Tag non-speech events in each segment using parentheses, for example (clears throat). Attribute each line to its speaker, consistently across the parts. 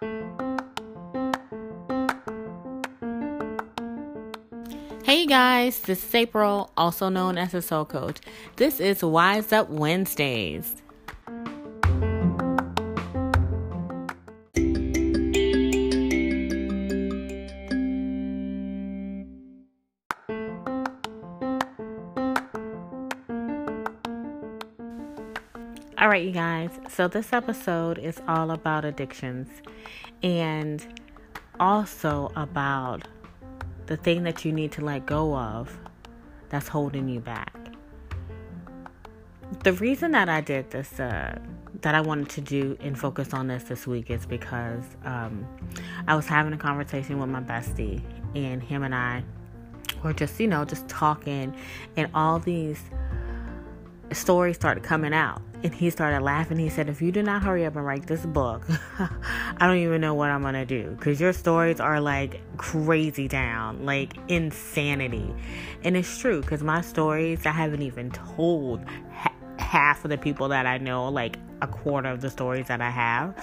Speaker 1: Hey guys, this is April, also known as the Soul Coach. This is Wise Up Wednesdays. All right, you guys. So, this episode is all about addictions and also about the thing that you need to let go of that's holding you back. The reason that I did this, uh, that I wanted to do and focus on this this week is because um, I was having a conversation with my bestie, and him and I were just, you know, just talking, and all these stories started coming out and he started laughing. He said, If you do not hurry up and write this book, (laughs) I don't even know what I'm going to do. Because your stories are like crazy down, like insanity. And it's true, because my stories, I haven't even told ha- half of the people that I know, like a quarter of the stories that I have.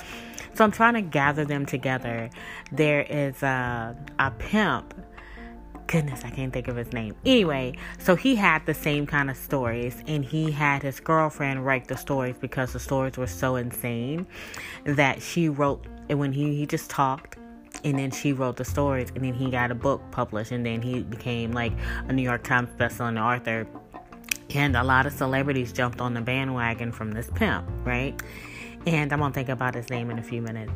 Speaker 1: So I'm trying to gather them together. There is a, a pimp goodness, I can't think of his name. Anyway, so he had the same kind of stories, and he had his girlfriend write the stories because the stories were so insane that she wrote. And when he he just talked, and then she wrote the stories, and then he got a book published, and then he became like a New York Times bestselling author. And a lot of celebrities jumped on the bandwagon from this pimp, right? And I'm gonna think about his name in a few minutes.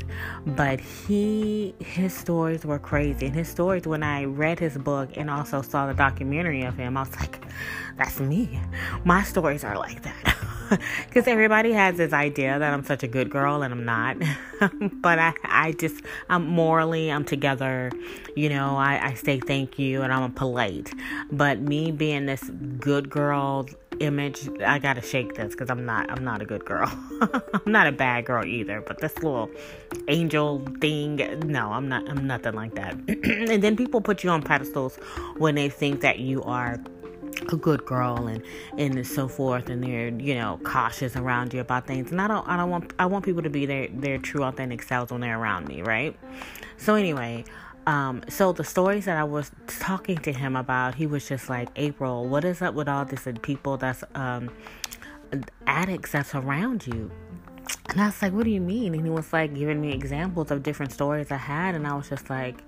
Speaker 1: But he, his stories were crazy, and his stories. When I read his book and also saw the documentary of him, I was like, "That's me. My stories are like that." (laughs) (laughs) Because everybody has this idea that I'm such a good girl, and I'm not. (laughs) but I, I just, I'm morally, I'm together. You know, I, I say thank you, and I'm polite. But me being this good girl image i gotta shake this because i'm not i'm not a good girl (laughs) i'm not a bad girl either but this little angel thing no i'm not i'm nothing like that (clears throat) and then people put you on pedestals when they think that you are a good girl and and so forth and they're you know cautious around you about things and i don't i don't want i want people to be their their true authentic selves when they're around me right so anyway um, so the stories that I was talking to him about, he was just like, April, what is up with all this and people that's um, addicts that's around you? And I was like, what do you mean? And he was like giving me examples of different stories I had, and I was just like,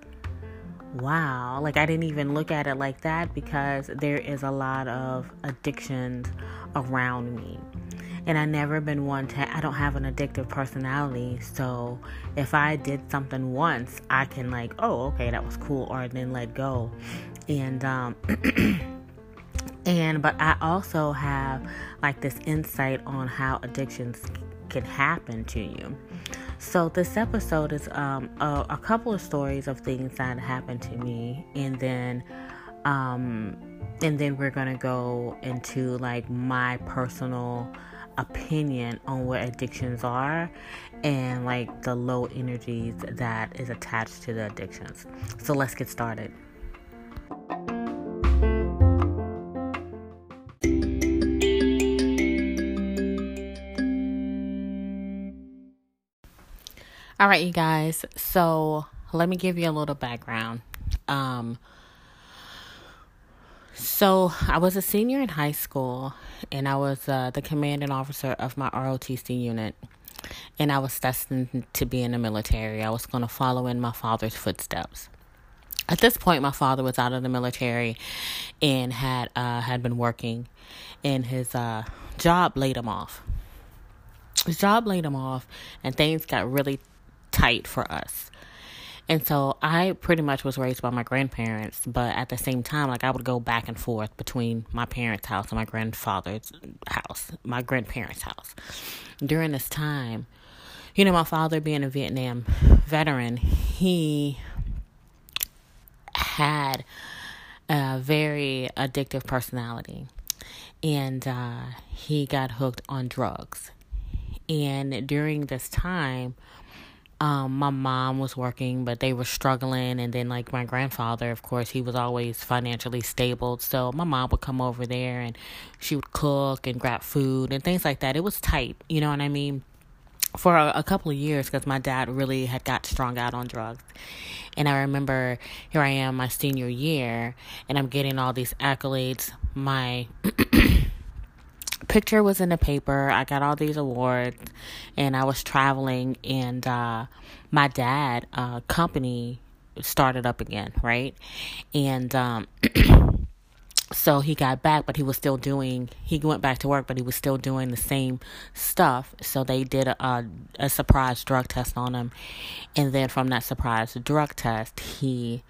Speaker 1: wow. Like I didn't even look at it like that because there is a lot of addictions around me. And I never been one to I don't have an addictive personality. So if I did something once I can like oh okay that was cool or then let go. And um (clears throat) and but I also have like this insight on how addictions can happen to you so this episode is um a, a couple of stories of things that happened to me and then um and then we're gonna go into like my personal opinion on what addictions are and like the low energies that is attached to the addictions. So let's get started. All right, you guys. So let me give you a little background. Um, so I was a senior in high school, and I was uh, the commanding officer of my ROTC unit, and I was destined to be in the military. I was going to follow in my father's footsteps. At this point, my father was out of the military and had uh, had been working, and his uh, job laid him off. His job laid him off, and things got really tight for us. And so I pretty much was raised by my grandparents, but at the same time, like I would go back and forth between my parents' house and my grandfather's house, my grandparents' house. During this time, you know, my father being a Vietnam veteran, he had a very addictive personality and uh, he got hooked on drugs. And during this time, um, my mom was working, but they were struggling. And then, like, my grandfather, of course, he was always financially stable. So my mom would come over there and she would cook and grab food and things like that. It was tight, you know what I mean? for a, a couple of years because my dad really had got strung out on drugs. And I remember here I am, my senior year, and I'm getting all these accolades. My (clears throat) picture was in the paper. I got all these awards, and I was traveling. And uh, my dad, uh, company started up again, right? And um, (clears throat) so he got back but he was still doing he went back to work but he was still doing the same stuff so they did a, a surprise drug test on him and then from that surprise drug test he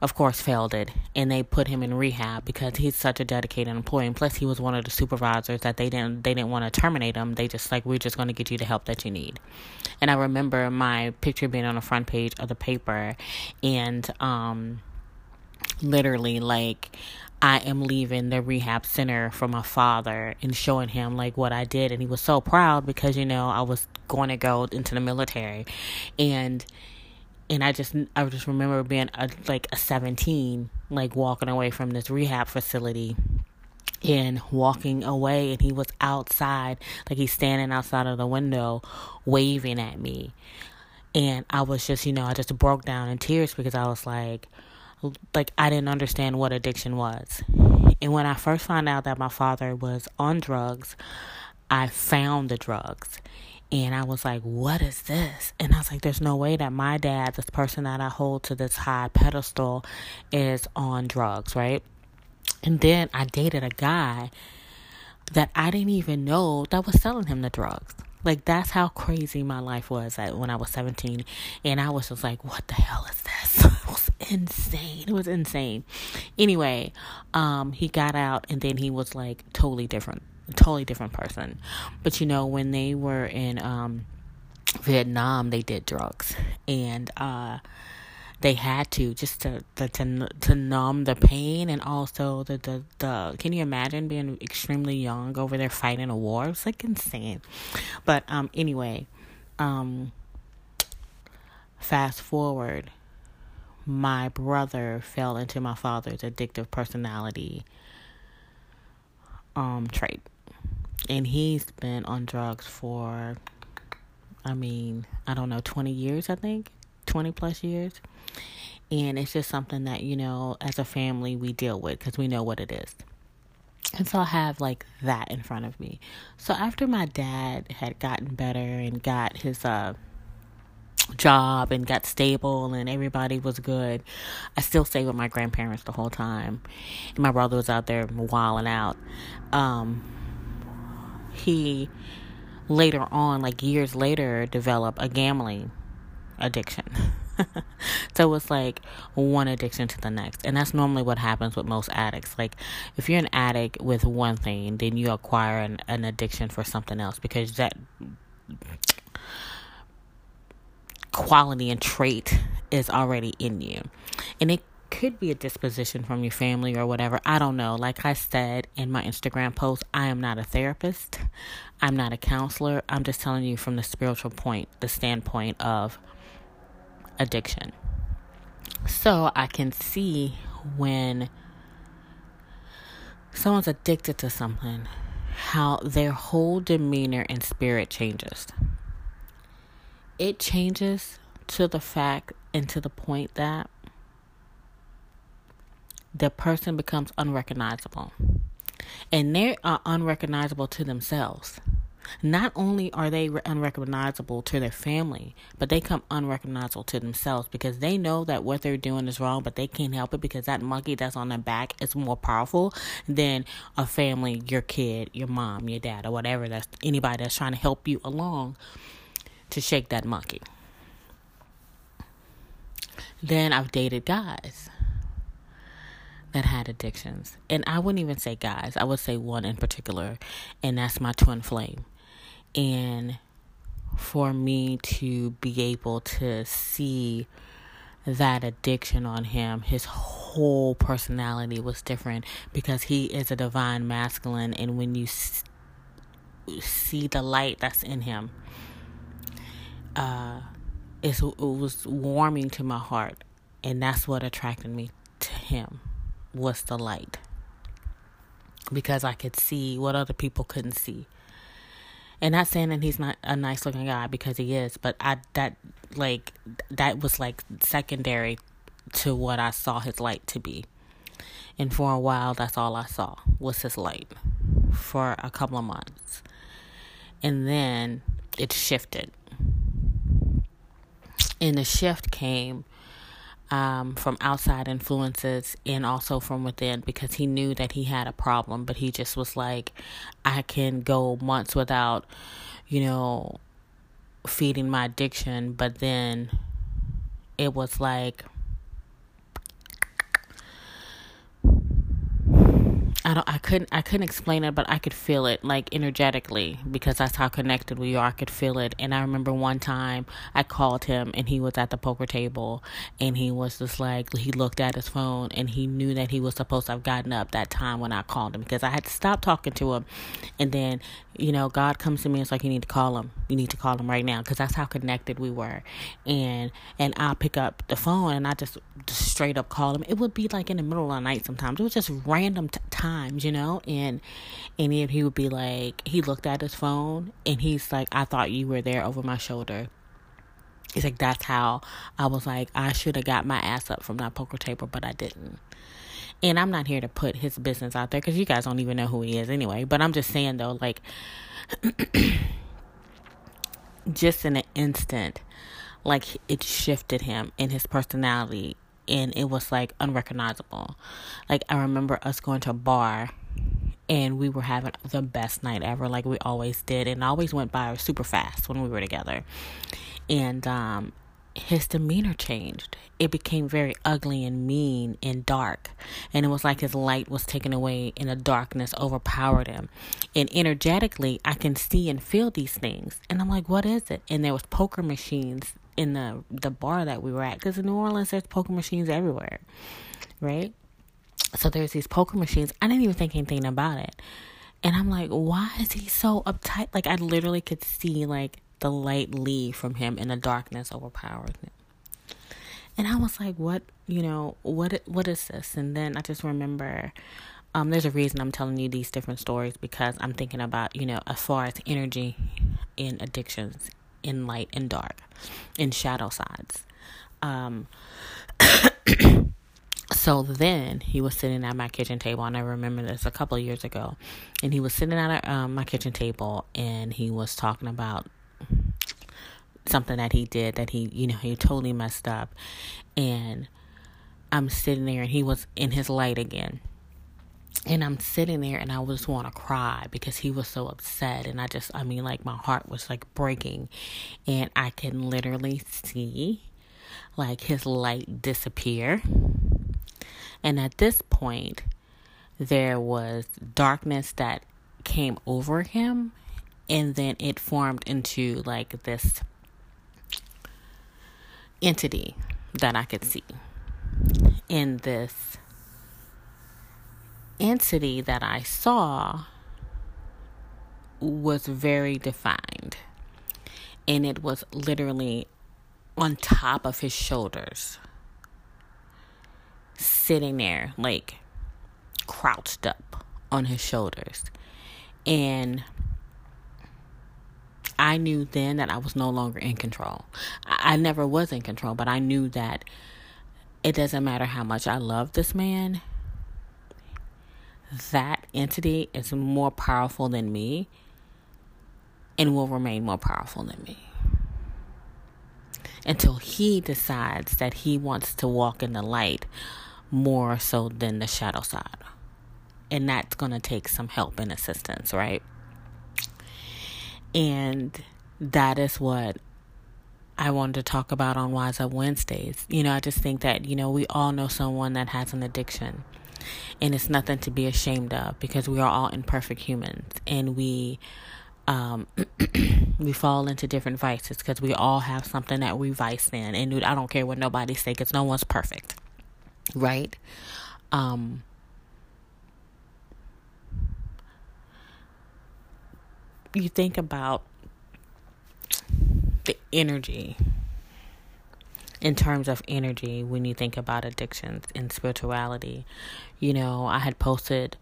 Speaker 1: of course failed it. And they put him in rehab because he's such a dedicated employee. And plus he was one of the supervisors that they didn't they didn't want to terminate him. They just like we're just going to get you the help that you need. And i remember my picture being on the front page of the paper and um literally like I am leaving the rehab center for my father and showing him like what I did. And he was so proud because you know I was going to go into the military. And and I just I just remember being a, like a 17 like walking away from this rehab facility and walking away and he was outside like he's standing outside of the window waving at me and I was just you know I just broke down in tears because I was like like I didn't understand what addiction was. And when I first found out that my father was on drugs, I found the drugs. And I was like, what is this? And I was like, there's no way that my dad, this person that I hold to this high pedestal, is on drugs, right? And then I dated a guy that I didn't even know that was selling him the drugs. Like that's how crazy my life was when I was 17 and I was just like what the hell is this? (laughs) it was insane. It was insane. Anyway, um he got out and then he was like totally different. Totally different person. But you know when they were in um Vietnam they did drugs. And uh they had to just to to to, to numb the pain and also the, the the can you imagine being extremely young over there fighting a war? It's like insane. But um anyway um fast forward my brother fell into my father's addictive personality um trait and he's been on drugs for I mean, I don't know, 20 years, I think. 20 plus years. And it's just something that, you know, as a family we deal with because we know what it is. And so I have like that in front of me. So after my dad had gotten better and got his uh job and got stable and everybody was good, I still stayed with my grandparents the whole time. And my brother was out there wilding out. Um he later on, like years later, developed a gambling addiction. (laughs) so it's like one addiction to the next. And that's normally what happens with most addicts. Like if you're an addict with one thing, then you acquire an, an addiction for something else because that quality and trait is already in you. And it could be a disposition from your family or whatever. I don't know. Like I said in my Instagram post, I am not a therapist. I'm not a counselor. I'm just telling you from the spiritual point, the standpoint of addiction. So I can see when someone's addicted to something, how their whole demeanor and spirit changes. It changes to the fact and to the point that the person becomes unrecognizable. And they are unrecognizable to themselves. Not only are they unrecognizable to their family, but they come unrecognizable to themselves because they know that what they're doing is wrong, but they can't help it because that monkey that's on their back is more powerful than a family, your kid, your mom, your dad, or whatever that's anybody that's trying to help you along to shake that monkey. Then I've dated guys that had addictions. And I wouldn't even say guys, I would say one in particular, and that's my twin flame. And for me to be able to see that addiction on him, his whole personality was different because he is a divine masculine. And when you see the light that's in him, uh, it was warming to my heart. And that's what attracted me to him was the light because I could see what other people couldn't see. And not saying that he's not a nice looking guy because he is, but I that like that was like secondary to what I saw his light to be. And for a while that's all I saw was his light for a couple of months. And then it shifted. And the shift came um, from outside influences and also from within because he knew that he had a problem, but he just was like, I can go months without, you know, feeding my addiction, but then it was like, I don't I couldn't I couldn't explain it but I could feel it like energetically because that's how connected we are. I could feel it. And I remember one time I called him and he was at the poker table and he was just like he looked at his phone and he knew that he was supposed to have gotten up that time when I called him because I had to stop talking to him and then you know God comes to me and it's like you need to call him. You need to call him right now because that's how connected we were. And and I'll pick up the phone and I just, just straight up call him. It would be like in the middle of the night sometimes. It was just random t- time times, you know, and and then he would be like, he looked at his phone and he's like, I thought you were there over my shoulder. He's like, that's how I was like, I should have got my ass up from that poker table, but I didn't. And I'm not here to put his business out there because you guys don't even know who he is anyway. But I'm just saying though, like, (clears throat) just in an instant, like it shifted him in his personality and it was like unrecognizable. Like I remember us going to a bar and we were having the best night ever like we always did and always went by super fast when we were together. And um his demeanor changed. It became very ugly and mean and dark. And it was like his light was taken away and the darkness overpowered him. And energetically, I can see and feel these things. And I'm like, what is it? And there was poker machines in the the bar that we were at because in New Orleans there's poker machines everywhere, right? So there's these poker machines. I didn't even think anything about it, and I'm like, why is he so uptight? Like I literally could see like the light leave from him and the darkness overpowered him. And I was like, what, you know, what what is this? And then I just remember um, there's a reason I'm telling you these different stories because I'm thinking about, you know, as far as energy in addictions in light and dark, in shadow sides. Um, (coughs) so then he was sitting at my kitchen table, and I remember this a couple of years ago. And he was sitting at um, my kitchen table, and he was talking about something that he did that he, you know, he totally messed up. And I'm sitting there, and he was in his light again and I'm sitting there and I just want to cry because he was so upset. And I just I mean like my heart was like breaking. And I can literally see like his light disappear. And at this point there was darkness that came over him. And then it formed into like this entity that I could see. In this entity that I saw was very defined. And it was literally on top of his shoulders, sitting there, like crouched up on his shoulders. And I knew then that I was no longer in control. I, never was in control, but I knew that it doesn't matter how much I love this man, that entity is more powerful than me and will remain more powerful than me until he decides that he wants to walk in the light more so than the shadow side. And that's going to take some help and assistance, right? And that is what I wanted to talk about on Wise Up Wednesdays. You know, I just think that, you know, we all know someone that has an addiction and it's nothing to be ashamed of because we are all imperfect humans and we um, (clears throat) we fall into different vices because we all have something that we vice in and I don't care what nobody say because no one's perfect right? Um, you think about the energy in terms of energy when you think about addictions and spirituality. You know, I had posted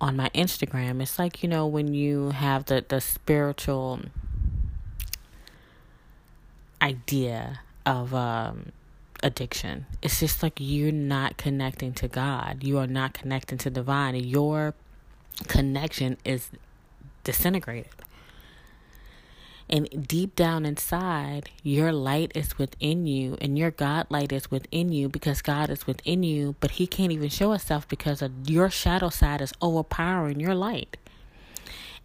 Speaker 1: on my Instagram. It's like, you know, when you have the, the spiritual idea of um, addiction. It's just like you're not connecting to God. You are not connecting to divine. Your connection is disintegrated. And deep down inside, your light is within you, and your God light is within you because God is within you, but He can't even show Himself because of your shadow side is overpowering your light.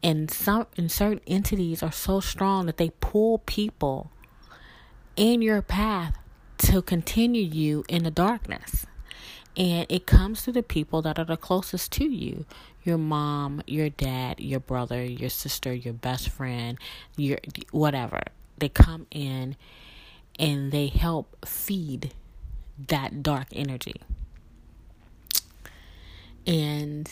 Speaker 1: And some and certain entities are so strong that they pull people in your path to continue you in the darkness. And it comes to the people that are the closest to you your mom, your dad, your brother, your sister, your best friend, your whatever. They come in and they help feed that dark energy. And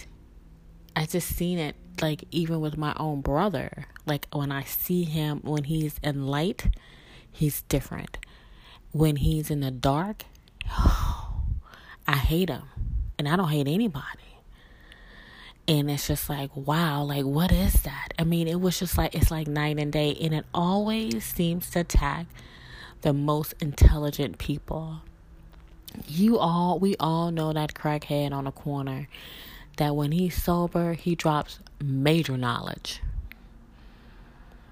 Speaker 1: I just seen it like even with my own brother. Like when I see him when he's in light, he's different. When he's in the dark, (sighs) I hate him. And I don't hate anybody. And it's just like, wow, like what is that? I mean, it was just like it's like night and day and it always seems to attack the most intelligent people. You all we all know that crackhead on the corner that when he's sober, he drops major knowledge.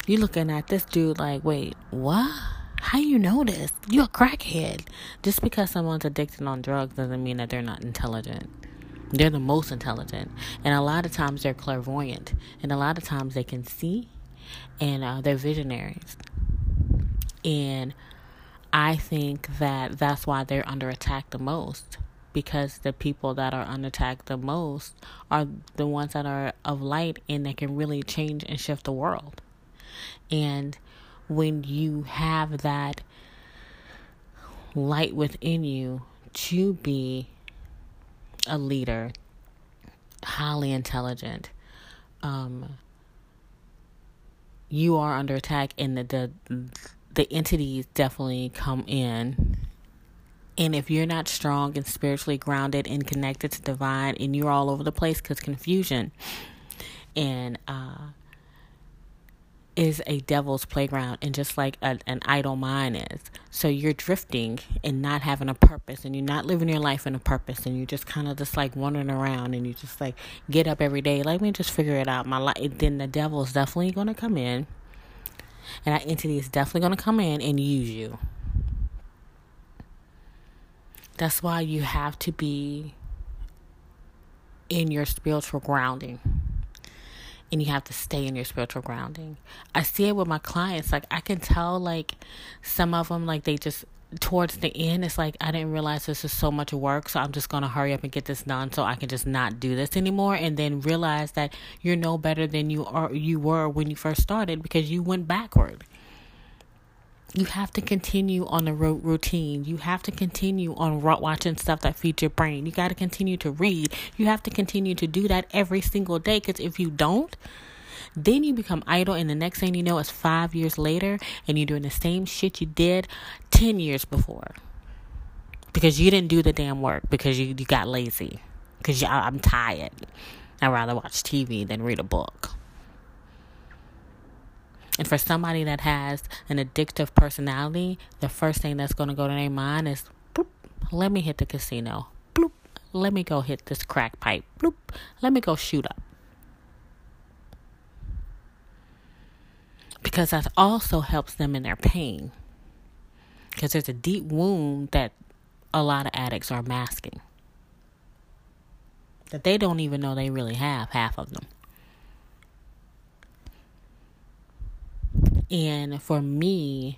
Speaker 1: You looking at this dude like, wait, what? How you know this? You're a crackhead. Just because someone's addicted on drugs doesn't mean that they're not intelligent. They're the most intelligent. And a lot of times they're clairvoyant. And a lot of times they can see and uh, they're visionaries. And I think that that's why they're under attack the most. Because the people that are under attack the most are the ones that are of light and that can really change and shift the world. And when you have that light within you to be a leader, highly intelligent, um, you are under attack, and the, the the entities definitely come in. And if you're not strong and spiritually grounded and connected to divine, and you're all over the place because confusion and uh, is a devil's playground and just like a, an idle mind is. So you're drifting and not having a purpose and you're not living your life in a purpose and you're just kind of just like wandering around and you just like get up every day. Let me just figure it out. My life, then the devil is definitely going to come in and that entity is definitely going to come in and use you. That's why you have to be in your spiritual grounding and you have to stay in your spiritual grounding. I see it with my clients. Like I can tell, like some of them, like they just towards the end, it's like I didn't realize this is so much work, so I'm just gonna hurry up and get this done so I can just not do this anymore. And then realize that you're no better than you are you were when you first started because you went backward. You have to continue on the routine. You have to continue on watching stuff that feeds your brain. You got to continue to read. You have to continue to do that every single day because if you don't, then you become idle, and the next thing you know, it's five years later, and you're doing the same shit you did 10 years before because you didn't do the damn work because you, you got lazy. Because I'm tired. I'd rather watch TV than read a book. And for somebody that has an addictive personality, the first thing that's going to go to their mind is, bloop, let me hit the casino. Bloop, let me go hit this crack pipe. Bloop, let me go shoot up. Because that also helps them in their pain. Because there's a deep wound that a lot of addicts are masking. That they don't even know they really have, half of them. And for me,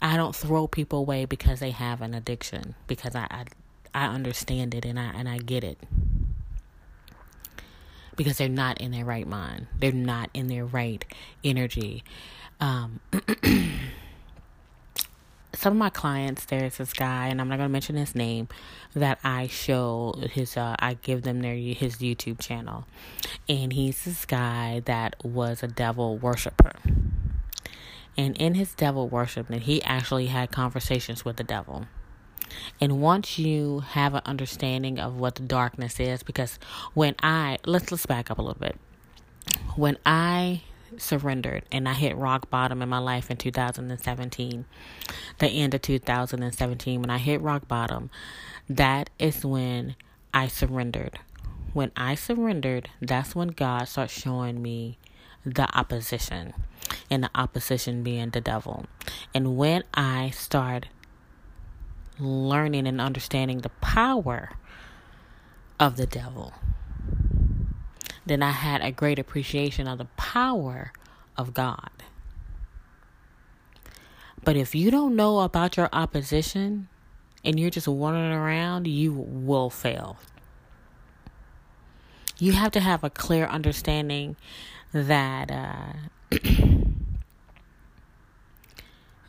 Speaker 1: I don't throw people away because they have an addiction because I I, I understand it and I and I get it. Because they're not in their right mind. They're not in their right energy. Um, (clears throat) some of my clients, there's this guy, and I'm not gonna mention his name, that I show his, uh, I give them their his YouTube channel, and he's this guy that was a devil worshiper and in his devil worship, that he actually had conversations with the devil. And once you have an understanding of what the darkness is, because when I let's let's back up a little bit. When I surrendered and I hit rock bottom in my life in 2017, the end of 2017, when I hit rock bottom, that is when I surrendered. When I surrendered, that's when God starts showing me the opposition, and the opposition being the devil. And when I start learning and understanding the power of the devil, then I had a great appreciation of the power of God. But if you don't know about your opposition and you're just wandering around, you will fail. You have to have a clear understanding that uh, (clears throat)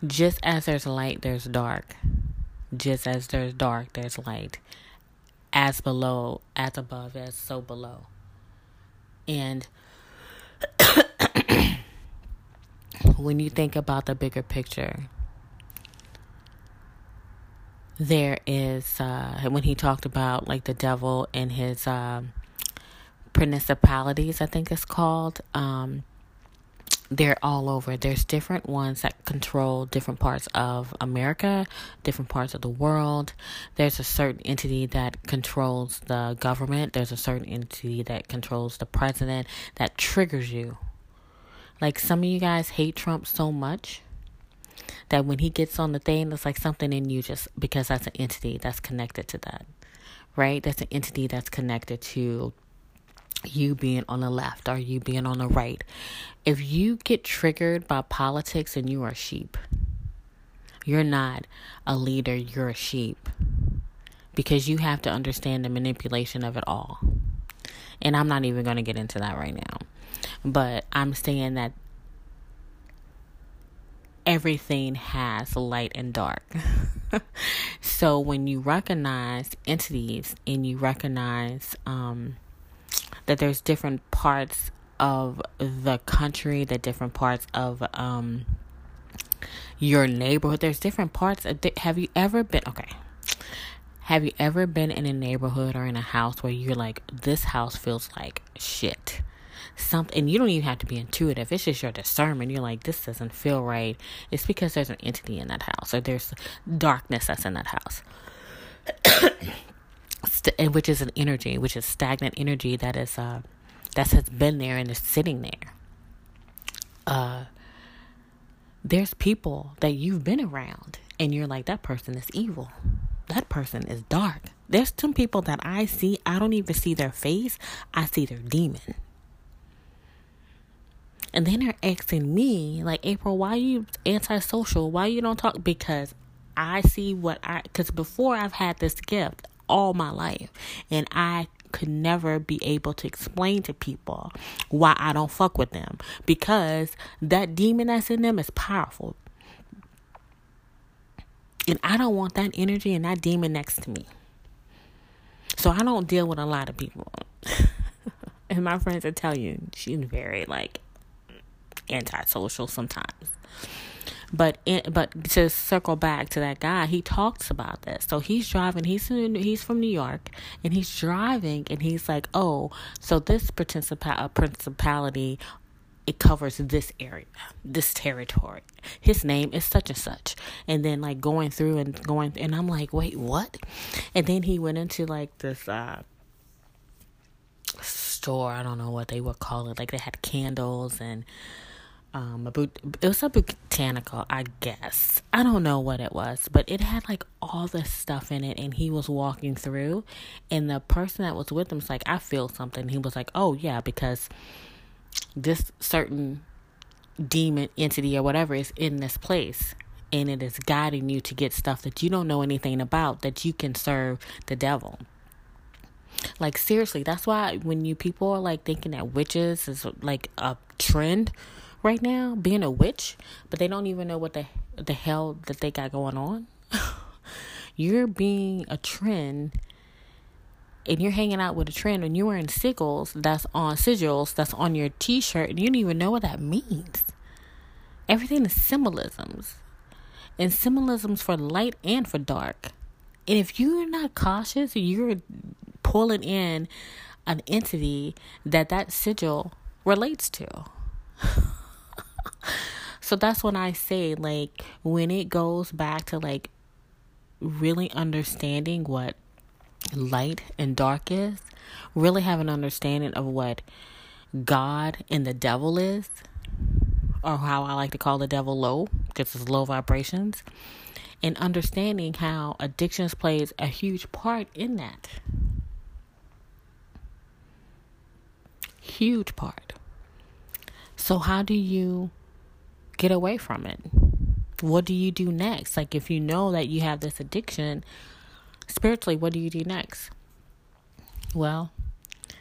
Speaker 1: just as there's light, there's dark. Just as there's dark, there's light. As below, as above, as so below. And (clears throat) when you think about the bigger picture, there is uh, when he talked about like the devil and his um, principalities, I think it's called. Um, they're all over. There's different ones that control different parts of America, different parts of the world. There's a certain entity that controls the government. There's a certain entity that controls the president that triggers you. Like some of you guys hate Trump so much that when he gets on the thing, it's like something in you just because that's an entity that's connected to that, right? That's an entity that's connected to you being on the left or you being on the right. If you get triggered by politics and you are sheep, you're not a leader, you're a sheep. Because you have to understand the manipulation of it all. And I'm not even going to get into that right now. But I'm saying that everything has light and dark. (laughs) so when you recognize entities and you recognize um, that there's different parts of the country, the different parts of um your neighborhood. There's different parts. Of th- have you ever been okay? Have you ever been in a neighborhood or in a house where you're like, this house feels like shit? Something, you don't even have to be intuitive. It's just your discernment. You're like, this doesn't feel right. It's because there's an entity in that house, or there's darkness that's in that house. St- which is an energy, which is stagnant energy that is uh, that has been there and is sitting there. Uh, there's people that you've been around, and you're like, that person is evil. That person is dark. There's some people that I see, I don't even see their face, I see their demon. And then they're asking me, like, April, why are you antisocial? Why you don't talk? Because I see what I, because before I've had this gift, all my life. And I could never be able to explain to people why I don't fuck with them because that demon that's in them is powerful. And I don't want that energy and that demon next to me. So I don't deal with a lot of people. (laughs) and my friends will tell you she's very like antisocial sometimes. But but to circle back to that guy, he talks about this. So he's driving. He's in, he's from New York, and he's driving, and he's like, "Oh, so this principal principality." It covers this area, this territory. His name is such and such. And then, like, going through and going, and I'm like, wait, what? And then he went into, like, this, uh, store. I don't know what they would call it. Like they had candles and um a boot it was a botanical i guess. I don't know what it was but it had like all this stuff in it and he was walking through and the person that was with him was like i feel something. He was like oh yeah because this certain demon entity or whatever is in this place and it is guiding you to get stuff that you don't know anything about that you can serve the devil. Like seriously that's why when you people are like thinking that witches is like a trend right now being a witch, but they don't even know what the the hell that they got going on. (laughs) you're being a trend and you're hanging out with a trend and you're wearing sigils that's on sigils that's on your t-shirt and you don't even know what that means. Everything is symbolisms. And symbolisms for light and for dark. And if you're not cautious, you're pulling in an entity that that sigil relates to. (laughs) (laughs) so that's when I say, like, when it goes back to like really understanding what light and dark is, really have an understanding of what God and the devil is, or how I like to call the devil low, because it's low vibrations, and understanding how addictions plays a huge part in that. Huge part. So, how do you get away from it? What do you do next? Like, if you know that you have this addiction, spiritually, what do you do next? Well,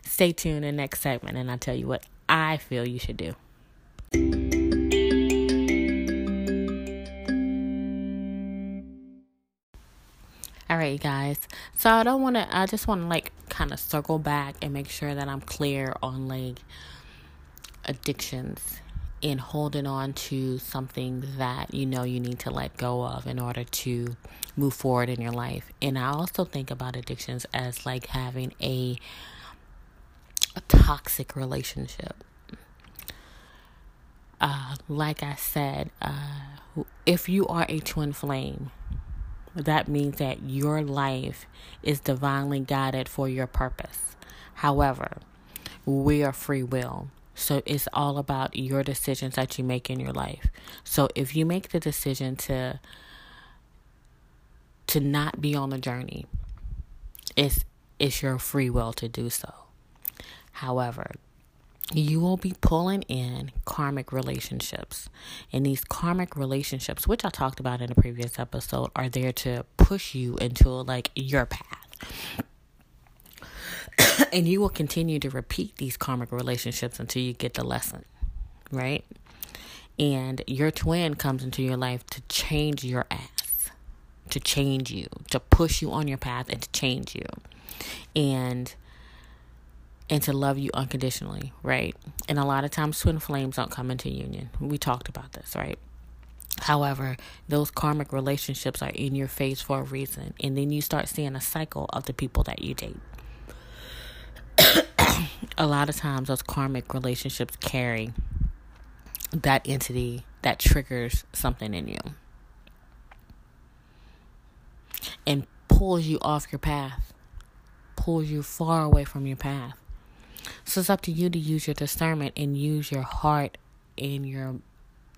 Speaker 1: stay tuned in the next segment and I'll tell you what I feel you should do. All right, guys. So I don't want to. I just want to like kind of circle back and make sure that I'm clear on like addictions and holding on to something that you know you need to let go of in order to move forward in your life. And I also think about addictions as like having a a toxic relationship. Uh, like I said, uh, if you are a twin flame, that means that your life is divinely guided for your purpose. However, we are free will. So it's all about your decisions that you make in your life. So if you make the decision to to not be on the journey, it's it's your free will to do so. However, you will be pulling in karmic relationships. And these karmic relationships, which I talked about in a previous episode, are there to push you into like your path. (coughs) and you will continue to repeat these karmic relationships until you get the lesson, right? And your twin comes into your life to change your ass, to change you, to push you on your path and to change you. And and to love you unconditionally, right? And a lot of times twin flames don't come into union. We talked about this, right? However, those karmic relationships are in your face for a reason. And then you start seeing a cycle of the people that you date. (coughs) a lot of times, those karmic relationships carry that entity that triggers something in you and pulls you off your path, pulls you far away from your path. So it's up to you to use your discernment and use your heart in your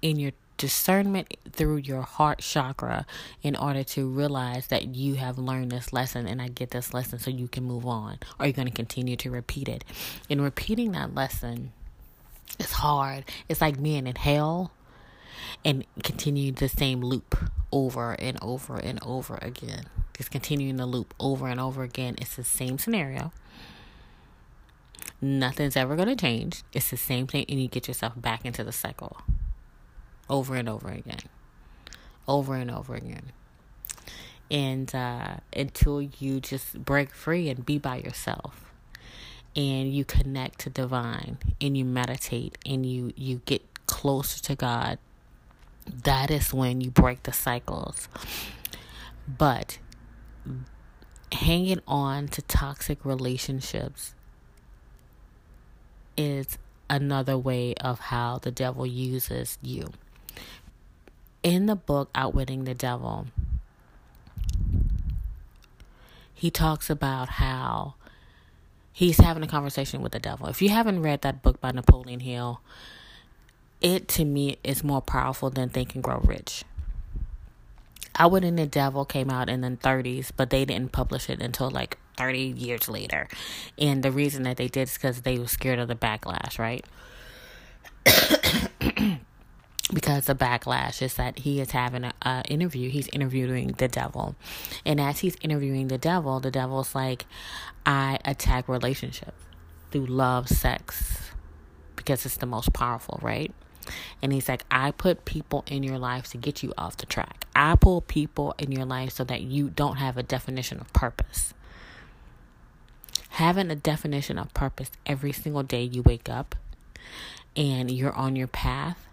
Speaker 1: in your discernment through your heart chakra in order to realize that you have learned this lesson and I get this lesson so you can move on Are you're going to continue to repeat it. And repeating that lesson is hard. It's like being in hell and continue the same loop over and over and over again. Just continuing the loop over and over again. It's the same scenario. Nothing's ever going to change. It's the same thing, and you get yourself back into the cycle over and over again. Over and over again. And uh, until you just break free and be by yourself and you connect to divine and you meditate and you, you get closer to God, that is when you break the cycles. But hanging on to toxic relationships is another way of how the devil uses you. In the book Outwitting the Devil, he talks about how he's having a conversation with the devil. If you haven't read that book by Napoleon Hill, it to me is more powerful than Think and Grow Rich. Outwitting the Devil came out in the 30s, but they didn't publish it until like 30 years later. And the reason that they did is because they were scared of the backlash, right? (coughs) because the backlash is that he is having an interview. He's interviewing the devil. And as he's interviewing the devil, the devil's like, I attack relationships through love, sex, because it's the most powerful, right? And he's like, I put people in your life to get you off the track. I pull people in your life so that you don't have a definition of purpose. Having a definition of purpose every single day you wake up and you're on your path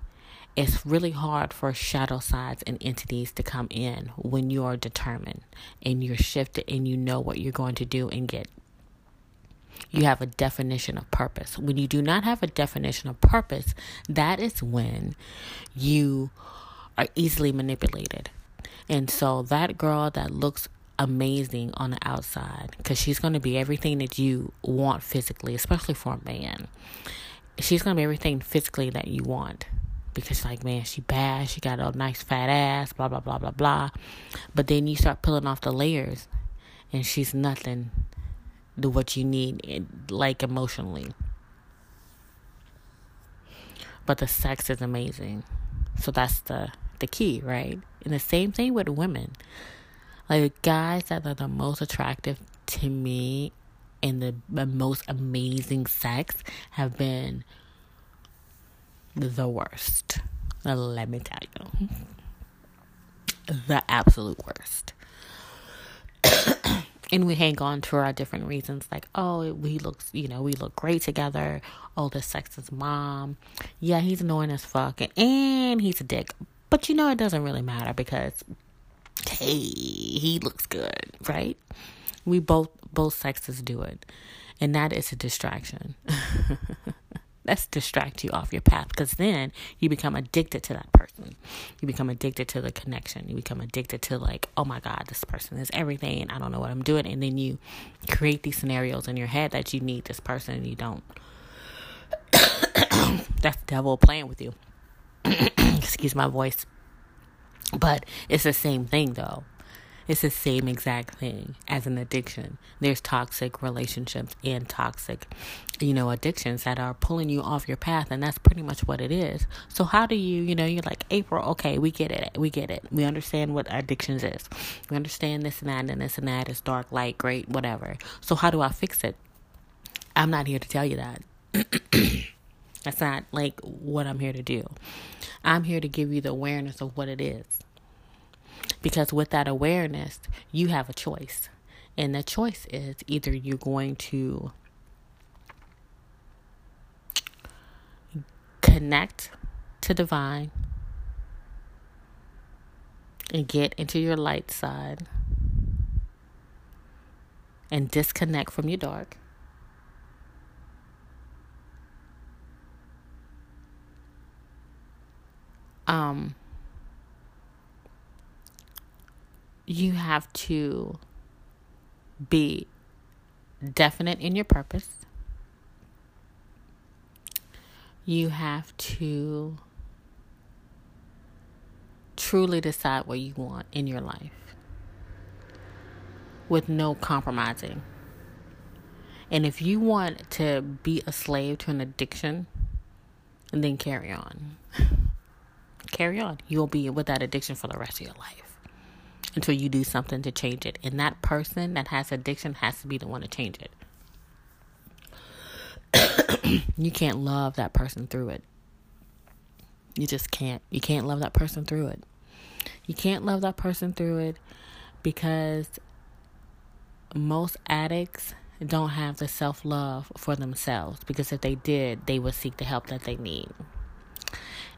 Speaker 1: it's really hard for shadow sides and entities to come in when you are determined and you're shifted and you know what you're going to do and get. You have a definition of purpose. When you do not have a definition of purpose, that is when you are easily manipulated. And so that girl that looks amazing on the outside because she's going to be everything that you want physically, especially for a man. She's going to be everything physically that you want because like man she bad she got a nice fat ass blah blah blah blah blah. But then you start pulling off the layers and she's nothing to what you need like emotionally. But the sex is amazing. So that's the the key right? And the same thing with women. Like guys that are the most attractive to me and the, the most amazing sex have been the worst. Let me tell you. The absolute worst. (coughs) and we hang on to our different reasons like oh we look you know we look great together oh the sexist mom yeah he's annoying as fuck and he's a dick but you know it doesn't really matter because hey he looks good right we both both sexes do it and that is a distraction (laughs) let's distract you off your path because then you become addicted to that person. You become addicted to the connection. You become addicted to, like, oh my God, this person is everything. I don't know what I'm doing. And then you create these scenarios in your head that you need this person and you don't. (coughs) That's the devil playing with you. (coughs) Excuse my voice. But it's the same thing, though. It's the same exact thing as an addiction. There's toxic relationships and toxic, you know, addictions that are pulling you off your path, and that's pretty much what it is. So, how do you, you know, you're like, April, okay, we get it. We get it. We understand what addictions is. We understand this and that, and this and that is dark, light, great, whatever. So, how do I fix it? I'm not here to tell you that. (clears throat) That's not like what I'm here to do. I'm here to give you the awareness of what it is. Because with that awareness, you have a choice. And the choice is either you're going to connect to divine and get into your light side and disconnect from your dark. Um, you have to be definite in your purpose. You have to truly decide what you want in your life with no compromising. And if you want to be a slave to an addiction, then carry on. (laughs) carry on. You'll be with that addiction for the rest of your life until you do something to change it. And that person that has addiction has to be the one to change it. (coughs) you can't love that person through it. You just can't. You can't love that person through it. You can't love that person through it because most addicts don't have the self love for themselves because if they did, they would seek the help that they need.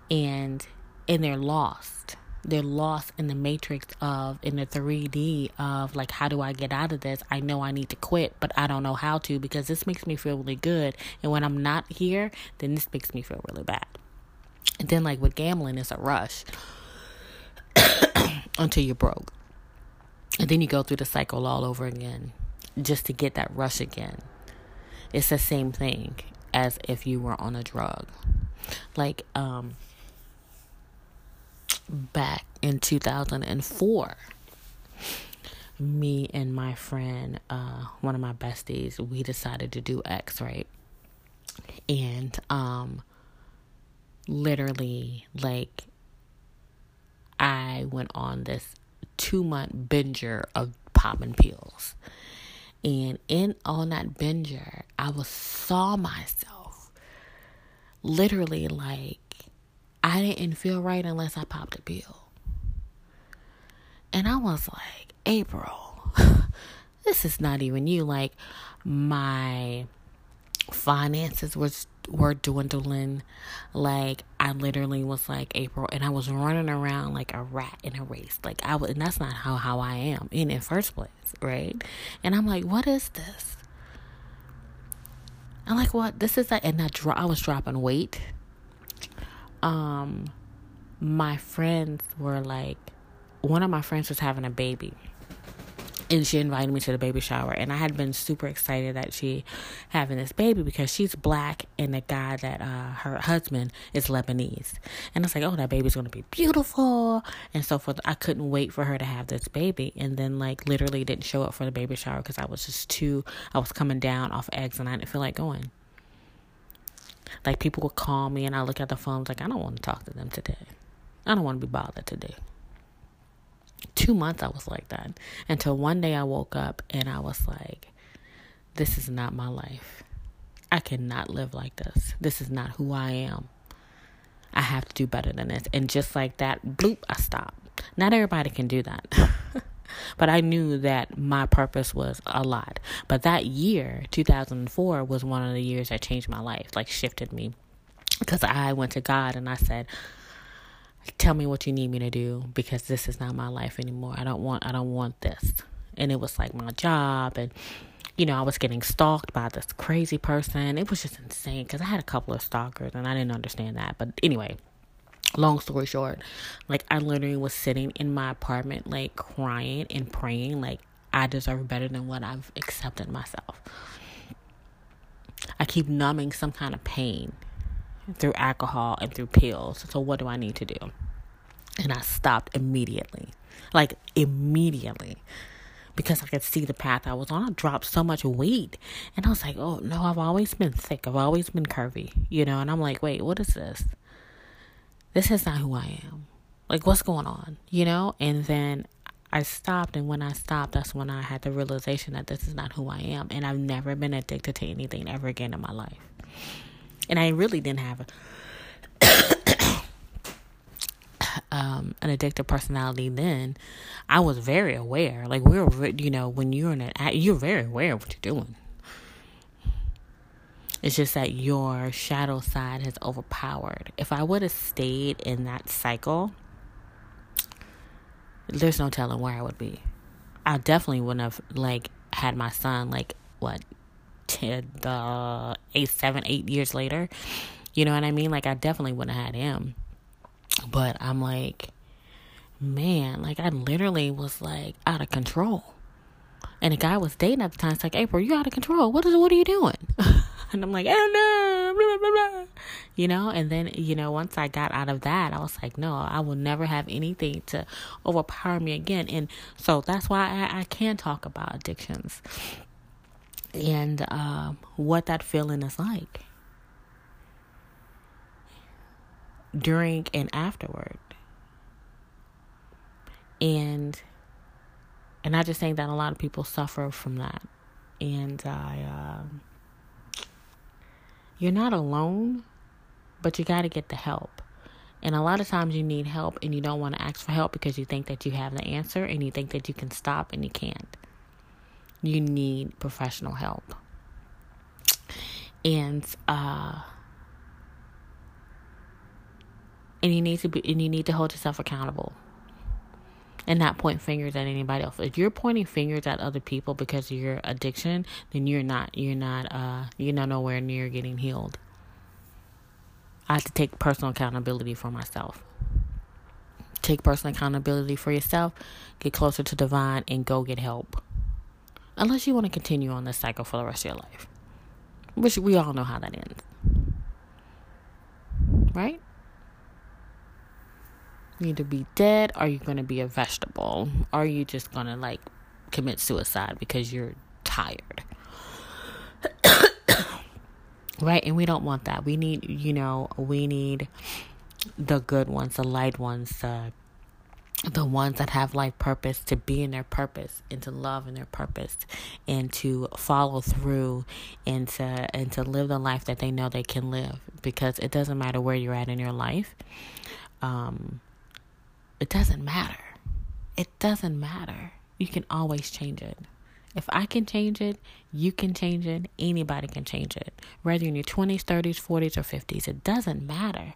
Speaker 1: And and they're lost they're lost in the matrix of in the 3D of like how do I get out of this? I know I need to quit, but I don't know how to because this makes me feel really good. And when I'm not here, then this makes me feel really bad. And then like with gambling it's a rush (coughs) until you're broke. And then you go through the cycle all over again just to get that rush again. It's the same thing as if you were on a drug. Like um back in 2004 me and my friend uh one of my besties we decided to do x right? And um literally like i went on this two month binger of popping pills. And in on that binger i was saw myself literally like I didn't feel right unless I popped a pill. And I was like, April, (laughs) this is not even you. Like, my finances was were dwindling. Like I literally was like April, and I was running around like a rat in a race. Like I was, and that's not how how I am in the first place, right? And I'm like, what is this? I'm like, what? This is like, and I dro- I was dropping weight. Um, my friends were like, one of my friends was having a baby and she invited me to the baby shower and i had been super excited that she having this baby because she's black and the guy that uh, her husband is lebanese. And it's like oh that baby's gonna be beautiful and so forth. I couldn't wait for her to have this baby and then like literally didn't show up for the baby shower because i was just too i was coming down off x and i didn't feel like going like people would call me and i look at the phone like i don't want to talk to them today i don't want to be bothered today two months I was like that until one day I woke up and I was like, this is not my life. I cannot live like this. This is not who I am. I have to do better than this. And just like that, bloop, I stopped. Not everybody can do that. (laughs) but I knew that my purpose was a lot. But that year, 2004, was one of the years that changed my life, like shifted me. Because I went to God and I said, tell me what you need me to do because this is not my life anymore. I don't want I don't want this. And it was like my job and you know, I was getting stalked by this crazy person. It was just insane cuz I had a couple of stalkers and I didn't understand that. But anyway, long story short, like I literally was sitting in my apartment like crying and praying like I deserve better than what I've accepted myself. I keep numbing some kind of pain through alcohol and through pills. So what do I need to do? And I stopped immediately. Like immediately. Because I could see the path I was on. I dropped so much weight. And I was like, oh no, I've always been thick. I've always been curvy. You know, and I'm like, wait, what is this? This is not who I am. Like what's going on? You know? And then I stopped, and when I stopped, that's when I had the realization that this is not who I am, and I've never been addicted to anything ever again in my life and I really didn't have a, (coughs) um, an addictive personality then. I was very aware. Like we are you know, when you're in an, you're very aware of what you're doing. It's just that your shadow side has overpowered. If I would have stayed in that cycle, there's no telling where I would be. I definitely wouldn't have like had my son like what ten the eight, seven, eight years later. You know what I mean? Like, I definitely wouldn't have had him. But I'm like, man, like, I literally was like out of control. And the guy was dating at the time. It's like, April, you out of control. What is? What are you doing? (laughs) (laughs) and I'm like, oh no, blah, blah, blah, you know. And then, you know, once I got out of that, I was like, no, I will never have anything to overpower me again. And so that's why I, I can talk about addictions and uh, what that feeling is like during and afterward. And and I just think that a lot of people suffer from that. And I uh, you're not alone, but you got to get the help. And a lot of times you need help and you don't want to ask for help because you think that you have the answer and you think that you can stop and you can't you need professional help. And uh and you need to be and you need to hold yourself accountable and not point fingers at anybody else. If you're pointing fingers at other people because of your addiction, then you're not you're not uh you're not nowhere near getting healed. I have to take personal accountability for myself. Take personal accountability for yourself, get closer to divine and go get help. Unless you want to continue on this cycle for the rest of your life. Which we all know how that ends. Right? You either be dead or you're going to be a vegetable. Or you just going to like commit suicide because you're tired. (coughs) right? And we don't want that. We need, you know, we need the good ones, the light ones, the the ones that have life purpose to be in their purpose and to love in their purpose and to follow through and to and to live the life that they know they can live because it doesn't matter where you're at in your life um it doesn't matter it doesn't matter you can always change it If I can change it, you can change it. Anybody can change it. Whether you're in your 20s, 30s, 40s, or 50s, it doesn't matter.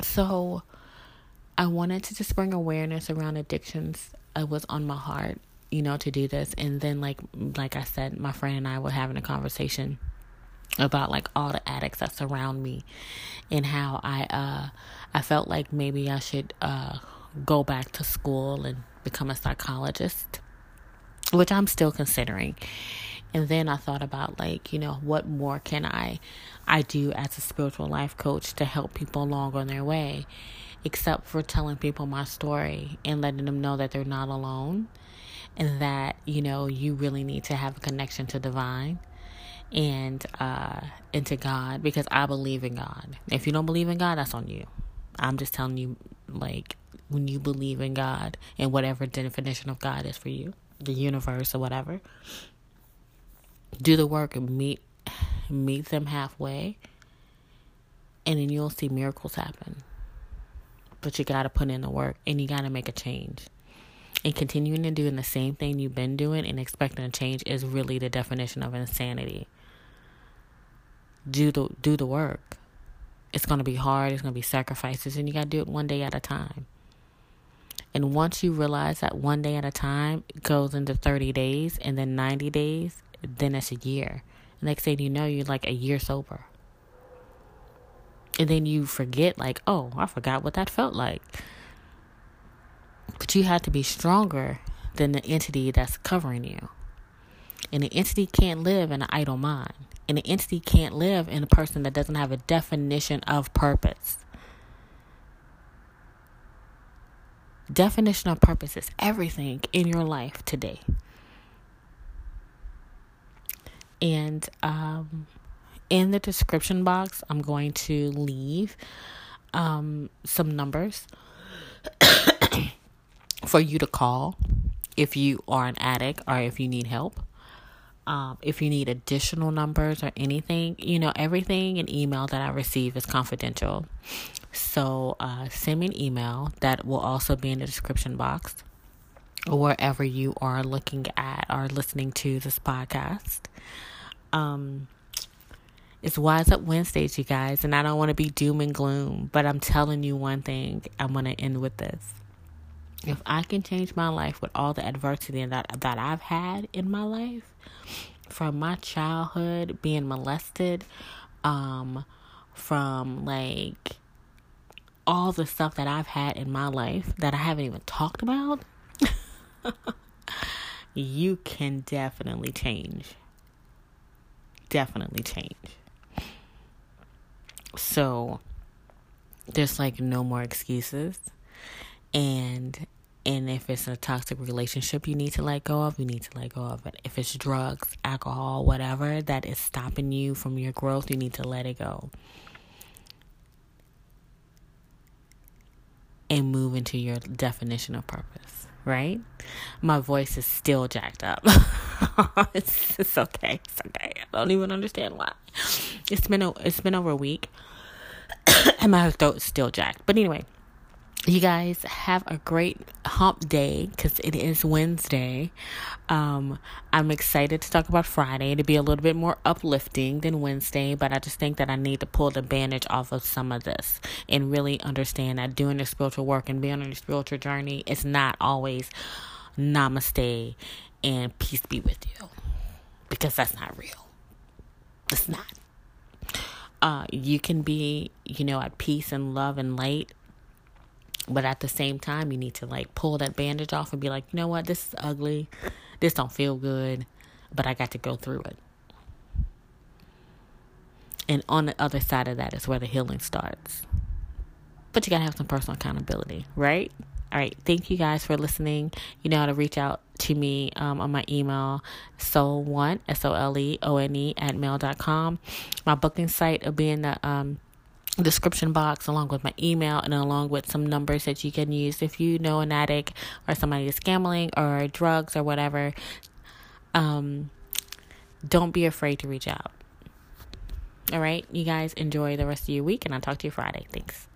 Speaker 1: So, I wanted to just bring awareness around addictions. It was on my heart, you know, to do this. And then, like, like I said, my friend and I were having a conversation about like all the addicts that surround me, and how I, uh, I felt like maybe I should, uh, go back to school and become a psychologist, which I'm still considering. And then I thought about like, you know, what more can I I do as a spiritual life coach to help people along on their way, except for telling people my story and letting them know that they're not alone and that, you know, you really need to have a connection to divine and uh into God because I believe in God. If you don't believe in God, that's on you. I'm just telling you like when you believe in God and whatever definition of God is for you, the universe or whatever. Do the work and meet meet them halfway and then you'll see miracles happen. But you got to put in the work and you got to make a change. And continuing to doing the same thing you've been doing and expecting a change is really the definition of insanity. Do the do the work. It's going to be hard, it's going to be sacrifices and you got to do it one day at a time. And once you realize that one day at a time goes into 30 days and then 90 days, then it's a year. And next thing you know, you're like a year sober. And then you forget, like, oh, I forgot what that felt like. But you have to be stronger than the entity that's covering you. And the entity can't live in an idle mind. And the entity can't live in a person that doesn't have a definition of purpose. Definition of purpose is everything in your life today. And um, in the description box, I'm going to leave um, some numbers (coughs) for you to call if you are an addict or if you need help. Um, if you need additional numbers or anything, you know, everything in email that I receive is confidential. So uh, send me an email that will also be in the description box or wherever you are looking at or listening to this podcast. Um, it's Wise Up Wednesdays, you guys, and I don't want to be doom and gloom, but I'm telling you one thing. I'm going to end with this. If I can change my life with all the adversity that that I've had in my life, from my childhood being molested, um, from like all the stuff that I've had in my life that I haven't even talked about, (laughs) you can definitely change. Definitely change. So there's like no more excuses. And and if it's a toxic relationship you need to let go of, you need to let go of it. If it's drugs, alcohol, whatever that is stopping you from your growth, you need to let it go. and move into your definition of purpose, right? My voice is still jacked up. (laughs) it's, it's okay. It's okay. I don't even understand why. It's been a, it's been over a week (coughs) and my throat's still jacked. But anyway, you guys have a great hump day because it is Wednesday. Um, I'm excited to talk about Friday to be a little bit more uplifting than Wednesday, but I just think that I need to pull the bandage off of some of this and really understand that doing the spiritual work and being on a spiritual journey is not always namaste and peace be with you because that's not real. It's not. Uh, you can be, you know, at peace and love and light but at the same time, you need to like pull that bandage off and be like, you know what, this is ugly. This don't feel good, but I got to go through it. And on the other side of that is where the healing starts. But you got to have some personal accountability, right? All right. Thank you guys for listening. You know how to reach out to me um, on my email, sole1, S O L E O N E, at mail.com. My booking site will be in the um, description box along with my email and along with some numbers that you can use if you know an addict or somebody is gambling or drugs or whatever. Um don't be afraid to reach out. All right? You guys enjoy the rest of your week and i'll talk to you friday. Thanks